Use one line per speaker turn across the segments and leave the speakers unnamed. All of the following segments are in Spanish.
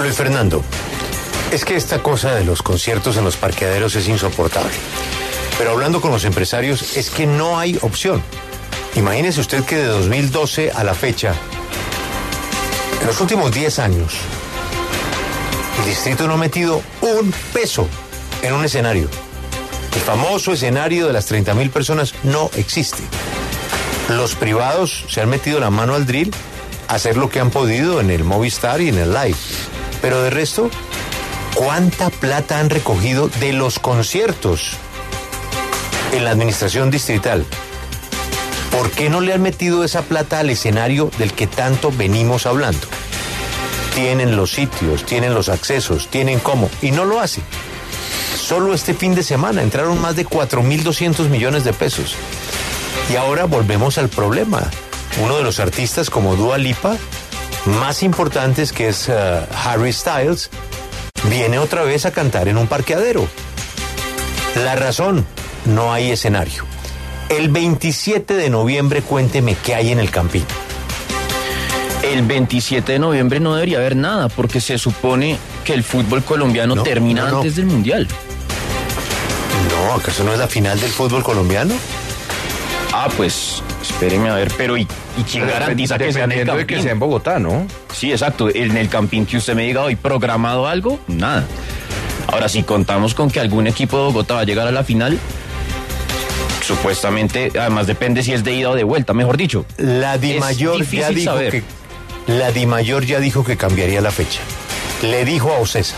Luis Fernando, es que esta cosa de los conciertos en los parqueaderos es insoportable. Pero hablando con los empresarios, es que no hay opción. Imagínese usted que de 2012 a la fecha, en los últimos 10 años, el distrito no ha metido un peso en un escenario. El famoso escenario de las 30 mil personas no existe. Los privados se han metido la mano al drill a hacer lo que han podido en el Movistar y en el Live. Pero de resto, ¿cuánta plata han recogido de los conciertos en la administración distrital? ¿Por qué no le han metido esa plata al escenario del que tanto venimos hablando? Tienen los sitios, tienen los accesos, tienen cómo, y no lo hacen. Solo este fin de semana entraron más de 4.200 millones de pesos. Y ahora volvemos al problema. Uno de los artistas como Dua Lipa, más importantes que es uh, Harry Styles, viene otra vez a cantar en un parqueadero. La razón, no hay escenario. El 27 de noviembre cuénteme qué hay en el Campín.
El 27 de noviembre no debería haber nada porque se supone que el fútbol colombiano
No,
termina
no, no.
antes del Mundial.
No, ¿acaso no es la final del fútbol colombiano?
Ah, pues espéreme a ver, pero ¿y, y quién garantiza que sea en el
Dependiendo de que
Campín?
sea en Bogotá, ¿no?
Sí, exacto. En el Campín que usted me diga hoy programado algo, nada. Ahora, si contamos con que algún equipo de Bogotá va a llegar a la final, supuestamente, además depende si es de ida o de vuelta, mejor dicho.
La
Es
Dimayor ya dijo
saber.
que la Dimayor ya dijo que cambiaría la fecha. Le dijo a Ocesa.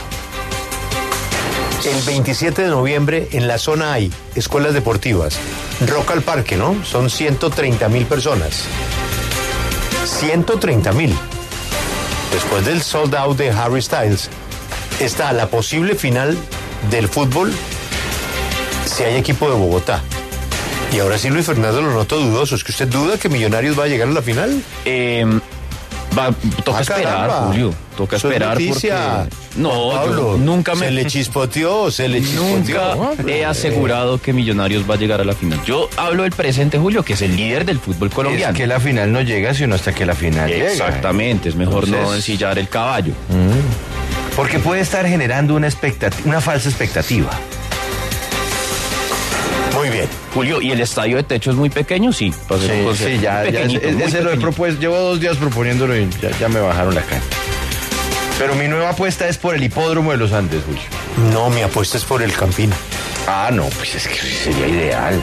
El 27 de noviembre en la zona hay escuelas deportivas. Rock al Parque, ¿no? Son 130 mil personas. 130 mil. Después del sold out de Harry Styles, está la posible final del fútbol si hay equipo de Bogotá. Y ahora sí, Luis Fernando lo noto dudoso. ¿Es que usted duda que Millonarios va a llegar a la final?
Eh, va, toca
Ah,
esperar,
caramba.
Julio. Toca
Eso
esperar
noticia.
porque... No, yo nunca me...
Se le chispoteó, se le chispoteó.
Nunca he asegurado que Millonarios va a llegar a la final. Yo hablo del presente, Julio, que es el líder del fútbol colombiano.
Es que la final no llega sino hasta que la final llega.
Exactamente, es mejor no ensillar el caballo.
Porque puede estar generando una falsa expectativa.
Muy bien.
Julio, ¿y el estadio de techo es muy pequeño? Sí, un concierto.
sí, ya, ya
Pequeñito,
ese- lo he propuesto. Llevo dos días proponiéndolo y ya, ya me bajaron la cara. Pero mi nueva apuesta es por el hipódromo de los Andes, Julio.
No, mi apuesta es por el Campín.
Ah, no, pues es que sería ideal.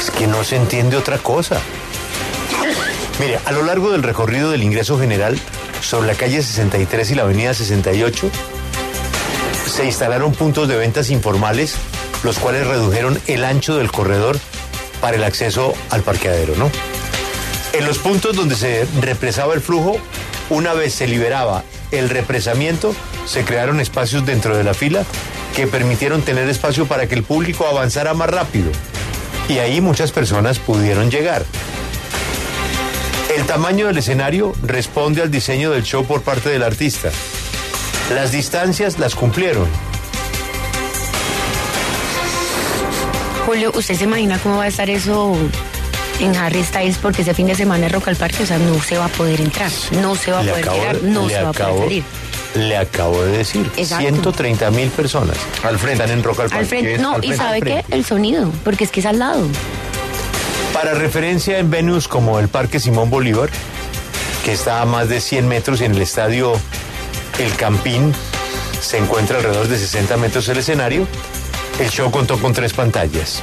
Es que no se entiende otra cosa. Mire, a lo largo del recorrido del ingreso general sobre la calle 63 y la avenida 68, se instalaron puntos de ventas informales, los cuales redujeron el ancho del corredor para el acceso al parqueadero, ¿no? En los puntos donde se represaba el flujo, una vez se liberaba el represamiento, se crearon espacios dentro de la fila que permitieron tener espacio para que el público avanzara más rápido. Y ahí muchas personas pudieron llegar. El tamaño del escenario responde al diseño del show por parte del artista. Las distancias las cumplieron.
Julio, ¿usted se imagina cómo va a estar eso en Harry Styles? Porque ese fin de semana es Rock al Parque, o sea, no se va a poder entrar, no se va a
Le
poder
acabo,
llegar, no se va a poder salir.
le acabo de decir.
Exacto.
130 mil personas
Al frente.
están en Rock al Parque.
Al frente, no,
Al
y ¿sabe qué? El sonido, porque es que es al lado.
Para referencia en venues como el Parque Simón Bolívar, que está a más de 100 metros y en el estadio El Campín se encuentra alrededor de 60 metros el escenario, el show contó con tres pantallas,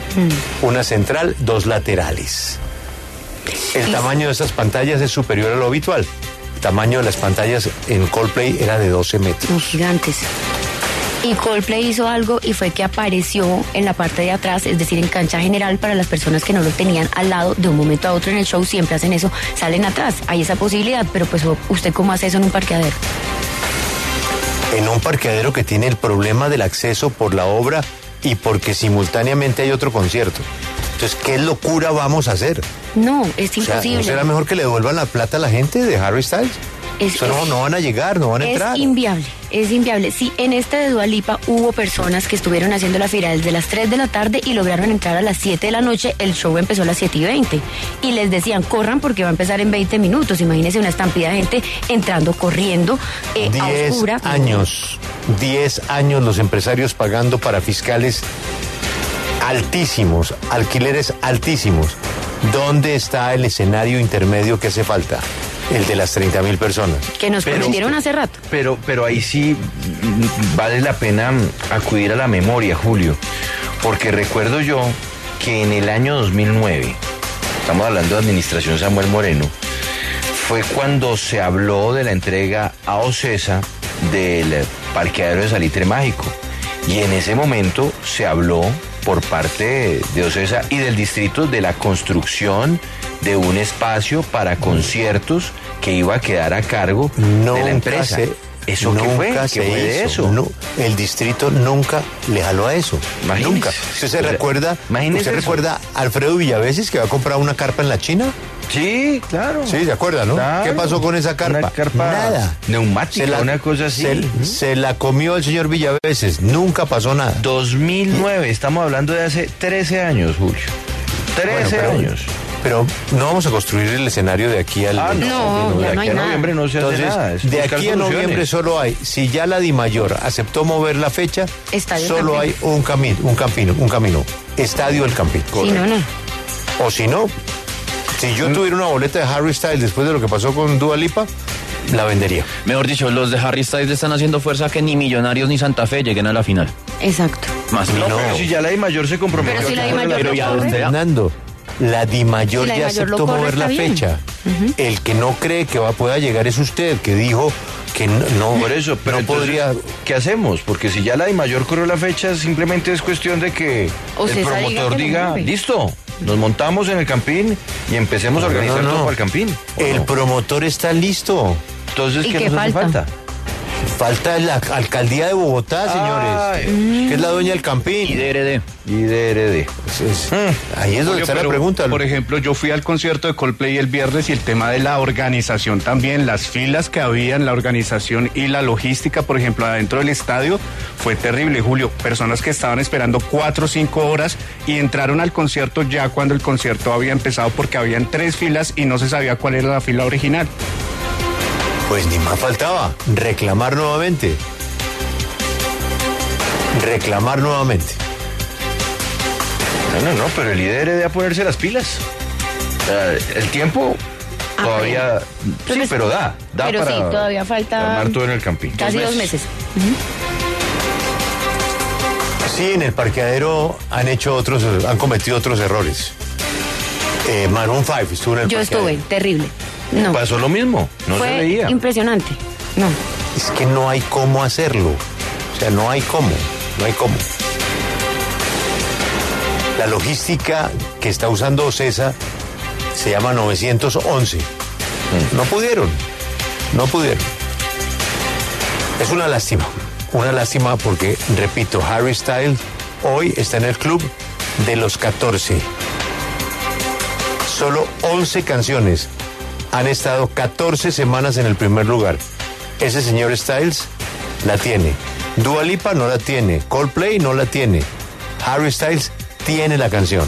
una central, dos laterales. El tamaño de esas pantallas es superior a lo habitual. El tamaño de las pantallas en Coldplay era de 12 metros.
Gigantes. Y Coldplay hizo algo y fue que apareció en la parte de atrás, es decir, en cancha general para las personas que no lo tenían al lado de un momento a otro en el show, siempre hacen eso, salen atrás. Hay esa posibilidad, pero pues usted cómo hace eso en un parqueadero.
en un parqueadero que tiene el problema del acceso por la obra y porque simultáneamente hay otro concierto. Entonces, ¿qué locura vamos a hacer?
No, es
O sea, ¿no
imposible.
será mejor que le devuelvan la plata a la gente de Harry Styles?
Es,
O sea, no,
es-
no van a llegar, no van a
es
entrar.
inviable, es inviable. Sí, en este de Dualipa hubo personas que estuvieron haciendo la fila desde las 3 de la tarde y lograron entrar a las 7 de la noche. El show empezó a las 7 y 20. Y les decían, corran porque va a empezar en 20 minutos. Imagínense una estampida de gente entrando, corriendo, eh, a
10
oscura.
años, 10 años los empresarios pagando para fiscales altísimos, alquileres altísimos. ¿Dónde está el escenario intermedio que hace falta? El de las 30 mil personas.
Que nos
Pero-
prometieron hace rato.
Pero, pero ahí sí vale la pena acudir a la memoria, Julio, porque recuerdo yo que en el año 2009, estamos hablando de administración Samuel Moreno, fue cuando se habló de la entrega a Ocesa del parqueadero de Salitre Mágico. Y en ese momento se habló por parte de Ocesa y del distrito de la construcción de un espacio para conciertos que iba a quedar a cargo de la empresa.
se-
¿Eso qué
nunca
fue? ¿Qué
se
fue de
hizo.
eso?
No, el distrito nunca le jaló a eso.
Imagínese.
Nunca. ¿Usted se
O sea,
recuerda? ¿Usted
eso.
recuerda a Alfredo Villaveses que va a comprar una carpa en la China?
Sí, claro.
Sí, ¿se acuerda, no?
Claro.
¿Qué pasó con esa carpa?
Una carpa
Nada.
neumática, una cosa así.
Se, se la comió el señor Villaveses. Nunca pasó nada.
2009, estamos hablando de hace 13 años, Julio. 13
Bueno, pero-
años.
Pero no vamos a construir el escenario de aquí al.
Ah,
No,
de
ya
aquí
no hay
a
nada.
noviembre no se hace
Entonces,
nada.
de aquí a noviembre solo hay, si ya la Di Mayor aceptó mover la fecha,
Estadio
solo
Campín.
hay un camino, un camino, un camino. Estadio El Campín.
Sí, no, no.
O si no, si
Mm.
yo tuviera una boleta de Harry Styles después de lo que pasó con Dua Lipa, la vendería.
Mejor dicho, los de Harry Styles le están haciendo fuerza a que ni Millonarios ni Santa Fe lleguen a la final.
Exacto.
Más
No,
No.
pero si ya la Di Mayor se comprometió.
Pero si la Mayor
fuera
Pero ya?
Fernando, la Di Mayor
Si
ya aceptó mover la
bien.
fecha. El que no cree que va, pueda llegar es usted, que dijo que no, no,
Por eso, pero
no
entonces,
podría.
¿qué hacemos? Porque si ya la Di Mayor corrió la fecha, simplemente es cuestión de que
O
el
diga
promotor diga, listo, nos montamos en el campín y empecemos a
No,
organizar
no.
todo para el campín. ¿o
El
no?
promotor está listo.
Entonces,
¿Y
¿qué
qué
nos hace
falta?
Falta?
La alcaldía de Bogotá, señores. Que es la dueña del Campín.
Y DRD.
Y DRD.
Es- es- ahí es donde está la pregunta.
Por ejemplo, yo fui al concierto de Coldplay el viernes y el tema de la organización también, las filas que había en la organización y la logística, por ejemplo, adentro del estadio, fue terrible, Julio. Personas que estaban esperando cuatro o cinco horas y entraron al concierto ya cuando el concierto había empezado porque habían tres filas y no se sabía cuál era la fila original.
Pues ni más faltaba. Reclamar nuevamente. Reclamar nuevamente.
No, no, no, pero el líder debe ponerse las pilas. El tiempo
Ah,
todavía.
pero-
sí, pero da. Da
pero
para
sí, todavía falta-
armar todo en el campín.
Casi dos meses.
Sí, en el parqueadero han hecho otros, han cometido otros errores. Eh, Maroon 5 estuvo en el
Yo
parqueadero.
estuve, terrible. No.
Pasó lo mismo. No
Fue
se veía.
impresionante. No.
Es que no hay cómo hacerlo. O sea, no hay cómo. No hay cómo. La logística que está usando Ocesa se llama 911. No pudieron. No pudieron. Es una lástima. Una lástima porque, repito, Harry Styles hoy está en el club de los 14. Solo 11 canciones han estado 14 semanas en el primer lugar. Ese señor Styles la tiene. Dua Lipa no la tiene. Coldplay no la tiene. Harry Styles tiene la canción.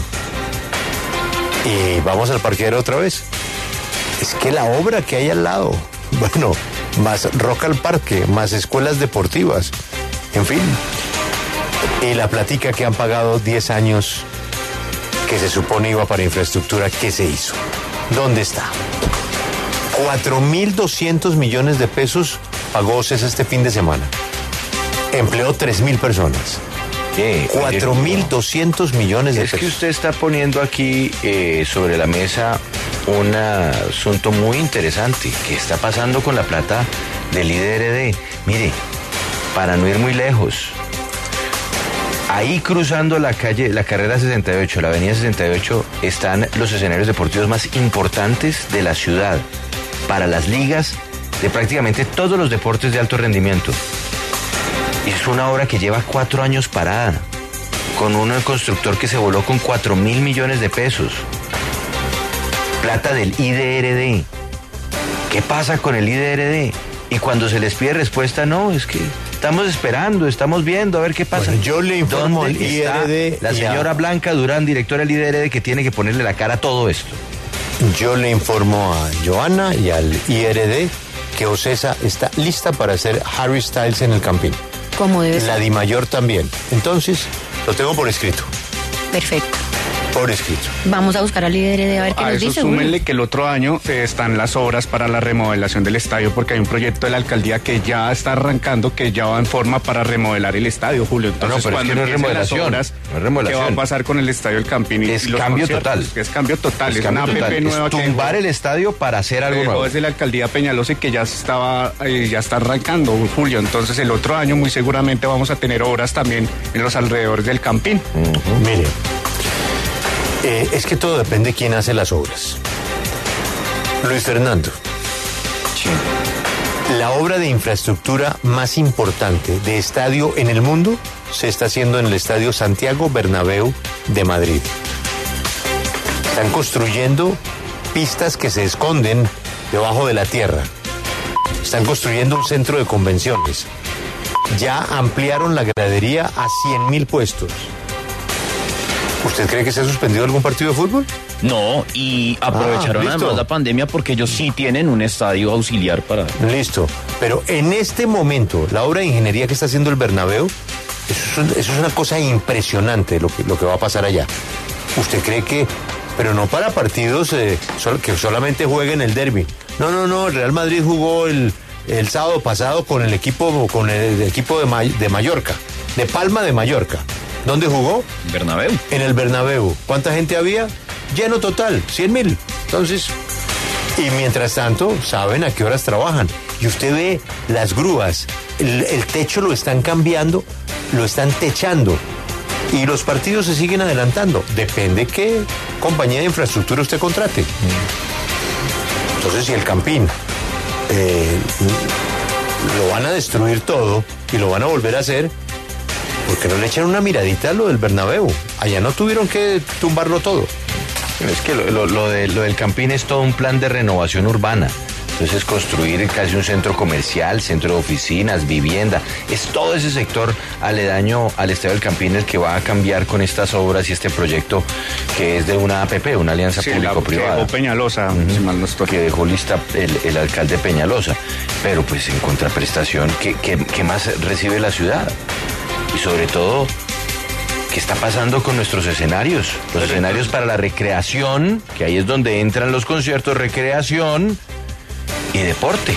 Y vamos al parqueadero otra vez. Es que la obra que hay al lado, bueno, más Rock al Parque, más escuelas deportivas, en fin. Y la platica que han pagado 10 años que se supone iba para infraestructura, ¿qué se hizo? ¿Dónde está? 4.200 millones de pesos pagó CESA este fin de semana. Empleó 3.000 personas.
Eh,
4.200 millones de
Es que
pesos.
usted está poniendo aquí eh, sobre la mesa un asunto muy interesante que está pasando con la plata del IDRD. Mire, para no ir muy lejos, ahí cruzando la calle, la carrera 68, la avenida 68, están los escenarios deportivos más importantes de la ciudad para las ligas de prácticamente todos los deportes de alto rendimiento. Es una obra que lleva cuatro años parada, con un constructor que se voló con cuatro mil millones de pesos. Plata del IDRD, ¿Qué pasa con el IDRD? Y cuando se les pide respuesta, no, es que estamos esperando, estamos viendo a ver qué pasa.
Bueno, yo le informo
¿Dónde
al IRD
la señora Blanca Durán, directora del IDRD, que tiene que ponerle la cara a todo esto.
Yo le informo a Joana y al IRD que Ocesa está lista para hacer Harry Styles en el Campín.
Como debe ser.
La Di Mayor también. Entonces, lo tengo por escrito.
Perfecto.
Por escrito.
Vamos a buscar al líder de a ver qué
A
nos
eso
dice.
súmenle que el otro año eh, están las obras para la remodelación del estadio, porque hay un proyecto de la alcaldía que ya está arrancando, que ya va en forma para remodelar el estadio, Julio. Entonces,
pero es
cuando
que no es
las obras,
no es remodelación.
¿qué va a pasar con el estadio del Campín? y-
Es
y
cambio total.
Es cambio total, es,
cambio
una APP
total,
nueva
es
que
tumbar el estadio para hacer algo
Llegó
nuevo.
desde la alcaldía Peñalosa y que ya estaba eh, ya está arrancando Julio entonces el otro año muy seguramente vamos a tener obras también en los alrededores del Campín
Mire, eh, es que todo depende de quién hace las obras. Luis Fernando, la obra de infraestructura más importante de estadio en el mundo se está haciendo en el Estadio Santiago Bernabéu de Madrid. Están construyendo pistas que se esconden debajo de la tierra. Están construyendo un centro de convenciones. Ya ampliaron la gradería a 100 mil puestos. ¿Usted cree que se ha suspendido algún partido de fútbol?
No, y aprovecharon
Ah,
además la pandemia porque ellos sí tienen un estadio auxiliar para...
Listo. Pero en este momento, la obra de ingeniería que está haciendo el Bernabéu, eso es, un- eso es una cosa impresionante lo que, lo que va a pasar allá. ¿Usted cree que, pero no para partidos eh, que solamente jueguen el derby? No, no, no, el Real Madrid jugó el, el sábado pasado con el equipo, con el, equipo de, May- de Mallorca, de Palma de Mallorca. ¿Dónde jugó?
Bernabéu.
En el Bernabéu. ¿Cuánta gente había? Lleno total, 100 mil. Entonces, y mientras tanto, saben a qué horas trabajan. Y usted ve las grúas, el, el techo lo están cambiando, lo están techando. Y los partidos se siguen adelantando. Depende qué compañía de infraestructura usted contrate. Entonces, si el Campín eh, lo van a destruir todo y lo van a volver a hacer, ¿por qué no le echan una miradita a lo del Bernabéu? Allá no tuvieron que tumbarlo todo.
Es que lo, lo- lo de- lo del Campín es todo un plan de renovación urbana. Entonces construir casi un centro comercial, centro de oficinas, vivienda, es todo ese sector aledaño al Estadio del Campín el que va a cambiar con estas obras y este proyecto que es de una APP, una alianza
Sí, la que
público-privada.
dejó Peñalosa si mal no estoy.
que dejó lista el, el alcalde Peñalosa. Pero pues en contraprestación, ¿qué, qué, qué más recibe la ciudad? Y sobre todo, ¿qué está pasando con nuestros escenarios? Los escenarios para la recreación, que ahí es donde entran los conciertos, recreación y deporte.